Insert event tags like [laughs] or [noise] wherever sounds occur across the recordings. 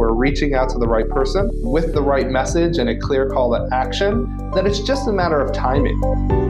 We're reaching out to the right person with the right message and a clear call to action, then it's just a matter of timing.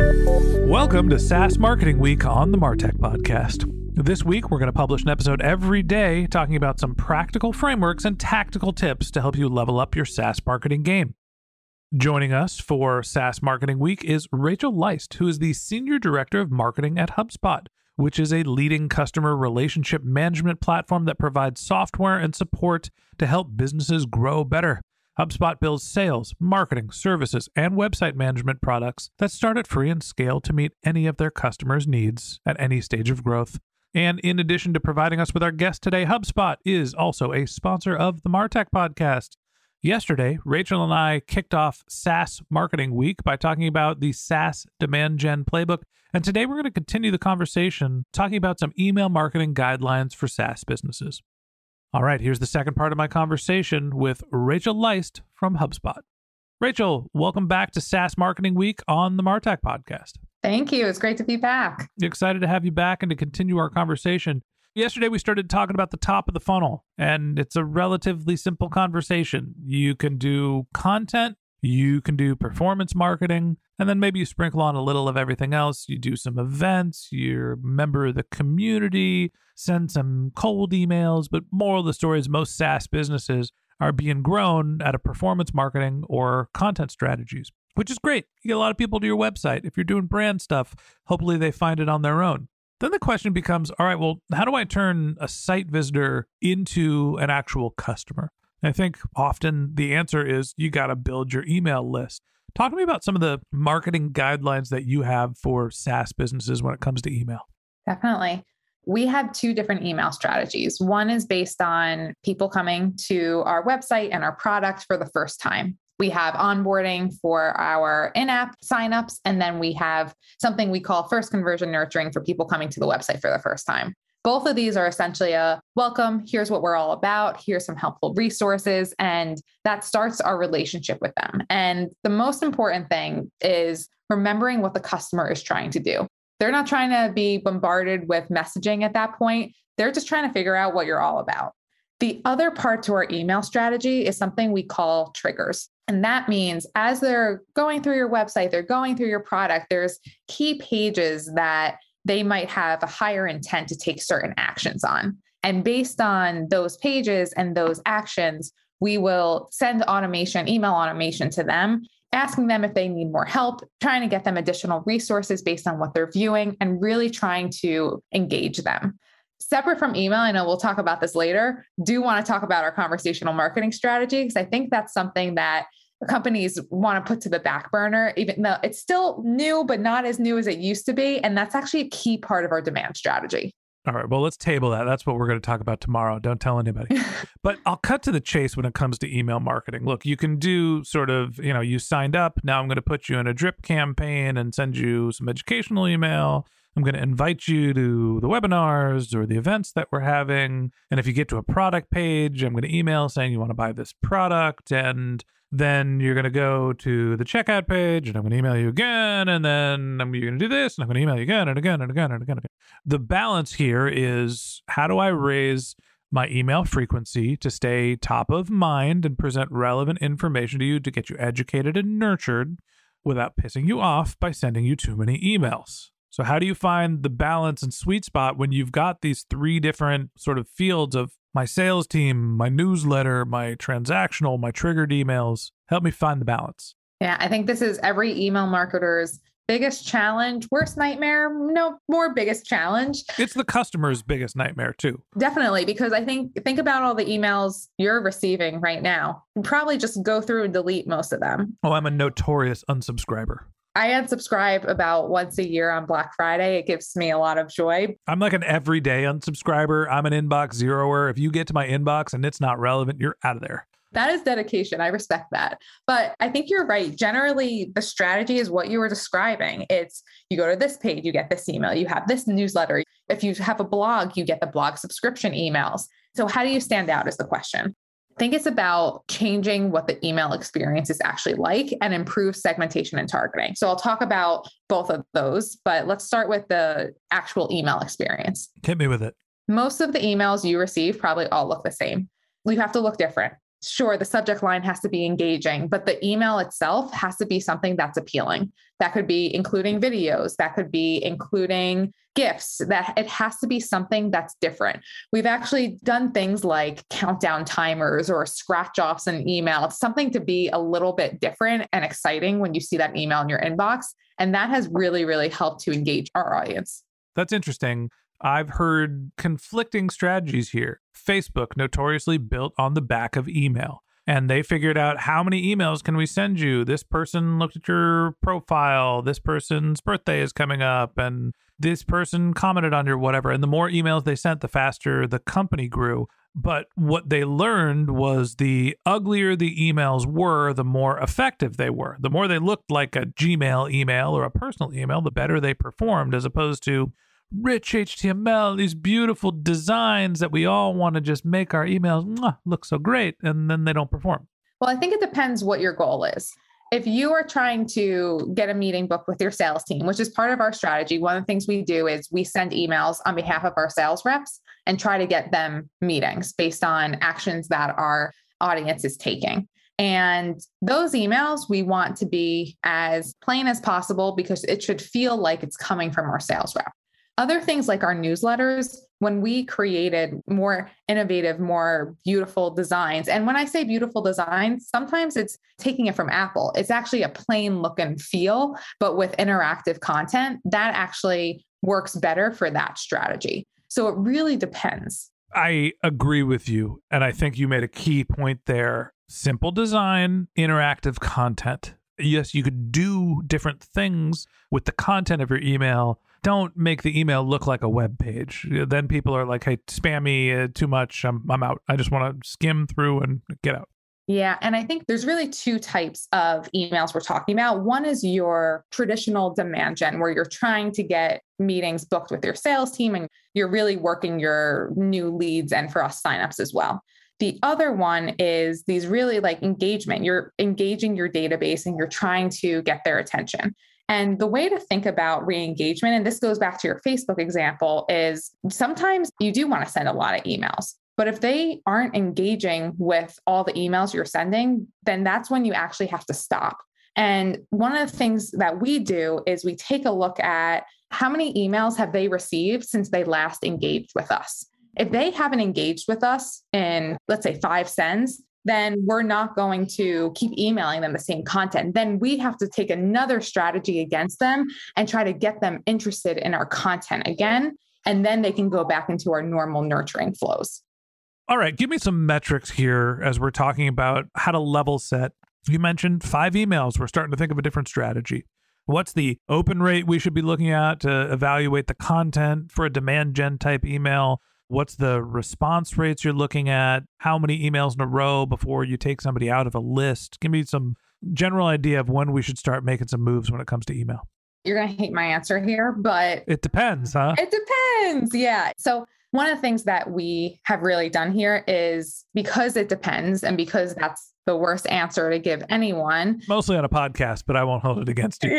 Welcome to SaaS Marketing Week on the Martech Podcast. This week, we're going to publish an episode every day talking about some practical frameworks and tactical tips to help you level up your SaaS marketing game. Joining us for SaaS Marketing Week is Rachel Leist, who is the Senior Director of Marketing at HubSpot, which is a leading customer relationship management platform that provides software and support to help businesses grow better. HubSpot builds sales, marketing, services, and website management products that start at free and scale to meet any of their customers' needs at any stage of growth. And in addition to providing us with our guest today, HubSpot is also a sponsor of the Martech podcast. Yesterday, Rachel and I kicked off SaaS Marketing Week by talking about the SaaS Demand Gen Playbook. And today we're going to continue the conversation talking about some email marketing guidelines for SaaS businesses. All right, here's the second part of my conversation with Rachel Leist from HubSpot. Rachel, welcome back to SaaS Marketing Week on the Martech podcast. Thank you. It's great to be back. Excited to have you back and to continue our conversation. Yesterday, we started talking about the top of the funnel, and it's a relatively simple conversation. You can do content, you can do performance marketing, and then maybe you sprinkle on a little of everything else. You do some events, you're a member of the community, send some cold emails. But moral of the story is most SaaS businesses are being grown out of performance marketing or content strategies, which is great. You get a lot of people to your website. If you're doing brand stuff, hopefully they find it on their own. Then the question becomes all right, well, how do I turn a site visitor into an actual customer? I think often the answer is you got to build your email list. Talk to me about some of the marketing guidelines that you have for SaaS businesses when it comes to email. Definitely. We have two different email strategies. One is based on people coming to our website and our product for the first time. We have onboarding for our in app signups, and then we have something we call first conversion nurturing for people coming to the website for the first time. Both of these are essentially a welcome, here's what we're all about, here's some helpful resources, and that starts our relationship with them. And the most important thing is remembering what the customer is trying to do. They're not trying to be bombarded with messaging at that point. They're just trying to figure out what you're all about. The other part to our email strategy is something we call triggers. And that means as they're going through your website, they're going through your product, there's key pages that they might have a higher intent to take certain actions on. And based on those pages and those actions, we will send automation, email automation to them, asking them if they need more help, trying to get them additional resources based on what they're viewing, and really trying to engage them. Separate from email, I know we'll talk about this later, do want to talk about our conversational marketing strategy because I think that's something that companies want to put to the back burner, even though it's still new, but not as new as it used to be. And that's actually a key part of our demand strategy. All right. Well, let's table that. That's what we're going to talk about tomorrow. Don't tell anybody. [laughs] but I'll cut to the chase when it comes to email marketing. Look, you can do sort of, you know, you signed up. Now I'm going to put you in a drip campaign and send you some educational email. I'm going to invite you to the webinars or the events that we're having. And if you get to a product page, I'm going to email saying you want to buy this product. And then you're going to go to the checkout page and I'm going to email you again. And then I'm, you're going to do this and I'm going to email you again and again and again and again. And again. The balance here is how do I raise my email frequency to stay top of mind and present relevant information to you to get you educated and nurtured without pissing you off by sending you too many emails. So, how do you find the balance and sweet spot when you've got these three different sort of fields of my sales team, my newsletter, my transactional, my triggered emails? Help me find the balance. Yeah, I think this is every email marketer's biggest challenge, worst nightmare, no more biggest challenge. It's the customer's biggest nightmare too. Definitely, because I think think about all the emails you're receiving right now. Probably just go through and delete most of them. Oh, I'm a notorious unsubscriber. I unsubscribe about once a year on Black Friday. It gives me a lot of joy. I'm like an everyday unsubscriber. I'm an inbox zeroer. If you get to my inbox and it's not relevant, you're out of there. That is dedication. I respect that. But I think you're right. Generally, the strategy is what you were describing. It's you go to this page, you get this email, you have this newsletter. If you have a blog, you get the blog subscription emails. So, how do you stand out is the question. I think it's about changing what the email experience is actually like and improve segmentation and targeting. So I'll talk about both of those, but let's start with the actual email experience. Hit me with it. Most of the emails you receive probably all look the same. You have to look different sure the subject line has to be engaging but the email itself has to be something that's appealing. That could be including videos that could be including gifts that it has to be something that's different. We've actually done things like countdown timers or scratch offs in email. It's something to be a little bit different and exciting when you see that email in your inbox and that has really really helped to engage our audience. That's interesting I've heard conflicting strategies here. Facebook notoriously built on the back of email. And they figured out how many emails can we send you? This person looked at your profile. This person's birthday is coming up. And this person commented on your whatever. And the more emails they sent, the faster the company grew. But what they learned was the uglier the emails were, the more effective they were. The more they looked like a Gmail email or a personal email, the better they performed, as opposed to rich HTML, these beautiful designs that we all want to just make our emails mwah, look so great, and then they don't perform. Well, I think it depends what your goal is. If you are trying to get a meeting booked with your sales team, which is part of our strategy, one of the things we do is we send emails on behalf of our sales reps and try to get them meetings based on actions that our audience is taking. And those emails we want to be as plain as possible because it should feel like it's coming from our sales rep. Other things like our newsletters, when we created more innovative, more beautiful designs, and when I say beautiful designs, sometimes it's taking it from Apple. It's actually a plain look and feel, but with interactive content that actually works better for that strategy. So it really depends. I agree with you. And I think you made a key point there simple design, interactive content. Yes, you could do different things with the content of your email don't make the email look like a web page. Then people are like, "Hey, spam me uh, too much. I'm I'm out. I just want to skim through and get out." Yeah. And I think there's really two types of emails we're talking about. One is your traditional demand gen, where you're trying to get meetings booked with your sales team and you're really working your new leads and for us signups as well. The other one is these really like engagement. You're engaging your database and you're trying to get their attention. And the way to think about re engagement, and this goes back to your Facebook example, is sometimes you do want to send a lot of emails. But if they aren't engaging with all the emails you're sending, then that's when you actually have to stop. And one of the things that we do is we take a look at how many emails have they received since they last engaged with us. If they haven't engaged with us in, let's say, five sends, then we're not going to keep emailing them the same content. Then we have to take another strategy against them and try to get them interested in our content again. And then they can go back into our normal nurturing flows. All right, give me some metrics here as we're talking about how to level set. You mentioned five emails. We're starting to think of a different strategy. What's the open rate we should be looking at to evaluate the content for a demand gen type email? What's the response rates you're looking at? How many emails in a row before you take somebody out of a list? Give me some general idea of when we should start making some moves when it comes to email. You're going to hate my answer here, but it depends, huh? It depends. Yeah. So, one of the things that we have really done here is because it depends and because that's the worst answer to give anyone. Mostly on a podcast, but I won't hold it against you. [laughs]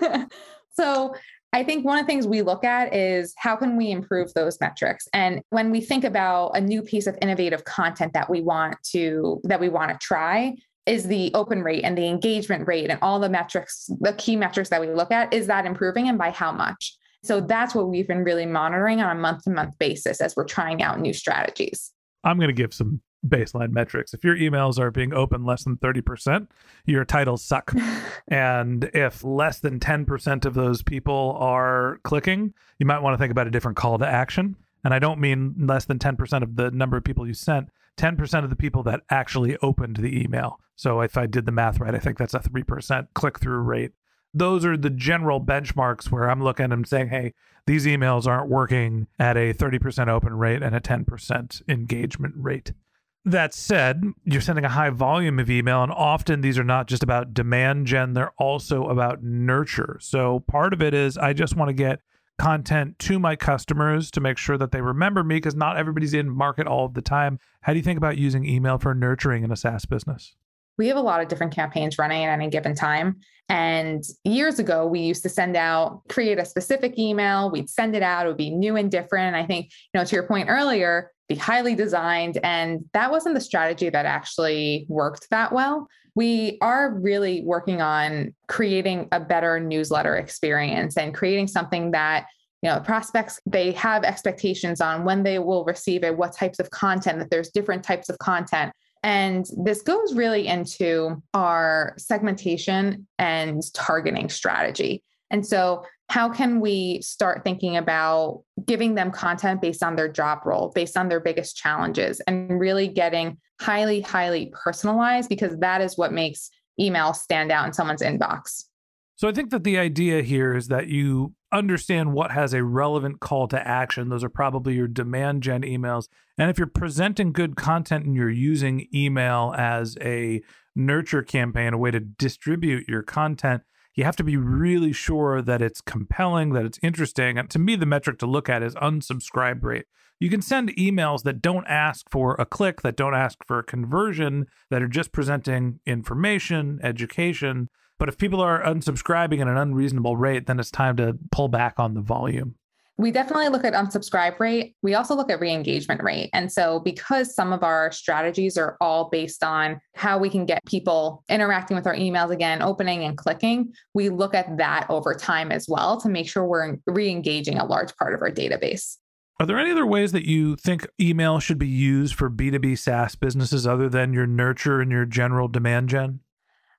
Yeah. so I think one of the things we look at is how can we improve those metrics? And when we think about a new piece of innovative content that we want to that we want to try, is the open rate and the engagement rate and all the metrics, the key metrics that we look at, is that improving and by how much? So that's what we've been really monitoring on a month to month basis as we're trying out new strategies. I'm going to give some baseline metrics. If your emails are being open less than 30%, your titles suck. [laughs] and if less than 10% of those people are clicking, you might want to think about a different call to action. And I don't mean less than 10% of the number of people you sent, 10% of the people that actually opened the email. So if I did the math right, I think that's a 3% click through rate. Those are the general benchmarks where I'm looking and saying, hey, these emails aren't working at a 30% open rate and a 10% engagement rate. That said, you're sending a high volume of email, and often these are not just about demand gen, they're also about nurture. So part of it is I just want to get content to my customers to make sure that they remember me because not everybody's in market all of the time. How do you think about using email for nurturing in a SaaS business? We have a lot of different campaigns running at any given time. And years ago, we used to send out, create a specific email, we'd send it out, it would be new and different. And I think, you know, to your point earlier, be highly designed. And that wasn't the strategy that actually worked that well. We are really working on creating a better newsletter experience and creating something that you know prospects they have expectations on when they will receive it what types of content that there's different types of content and this goes really into our segmentation and targeting strategy and so how can we start thinking about giving them content based on their job role, based on their biggest challenges, and really getting highly, highly personalized because that is what makes email stand out in someone's inbox. So I think that the idea here is that you understand what has a relevant call to action. Those are probably your demand gen emails. And if you're presenting good content and you're using email as a nurture campaign, a way to distribute your content, you have to be really sure that it's compelling, that it's interesting. And to me, the metric to look at is unsubscribe rate. You can send emails that don't ask for a click, that don't ask for a conversion, that are just presenting information, education. But if people are unsubscribing at an unreasonable rate, then it's time to pull back on the volume we definitely look at unsubscribe rate. We also look at re-engagement rate. And so because some of our strategies are all based on how we can get people interacting with our emails again, opening and clicking, we look at that over time as well to make sure we're re-engaging a large part of our database. Are there any other ways that you think email should be used for B2B SaaS businesses other than your nurture and your general demand gen?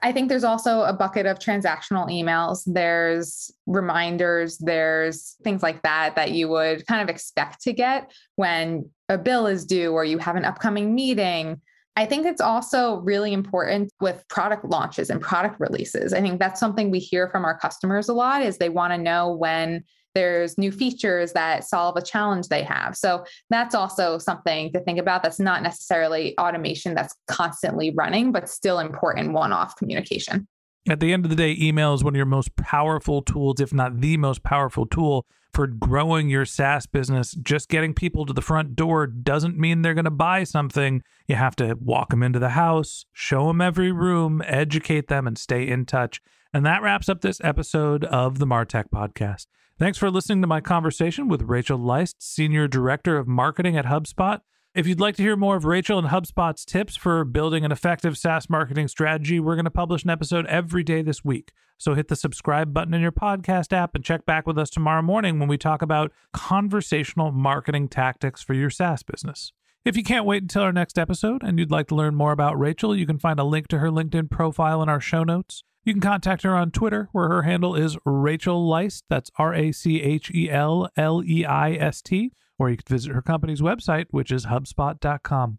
I think there's also a bucket of transactional emails. There's reminders, there's things like that that you would kind of expect to get when a bill is due or you have an upcoming meeting. I think it's also really important with product launches and product releases. I think that's something we hear from our customers a lot is they want to know when there's new features that solve a challenge they have. So that's also something to think about. That's not necessarily automation that's constantly running, but still important one off communication. At the end of the day, email is one of your most powerful tools, if not the most powerful tool for growing your SaaS business. Just getting people to the front door doesn't mean they're going to buy something. You have to walk them into the house, show them every room, educate them, and stay in touch. And that wraps up this episode of the Martech podcast. Thanks for listening to my conversation with Rachel Leist, Senior Director of Marketing at HubSpot. If you'd like to hear more of Rachel and HubSpot's tips for building an effective SaaS marketing strategy, we're going to publish an episode every day this week. So hit the subscribe button in your podcast app and check back with us tomorrow morning when we talk about conversational marketing tactics for your SaaS business. If you can't wait until our next episode and you'd like to learn more about Rachel, you can find a link to her LinkedIn profile in our show notes. You can contact her on Twitter, where her handle is Rachel Leist. That's R A C H E L L E I S T. Or you can visit her company's website, which is HubSpot.com.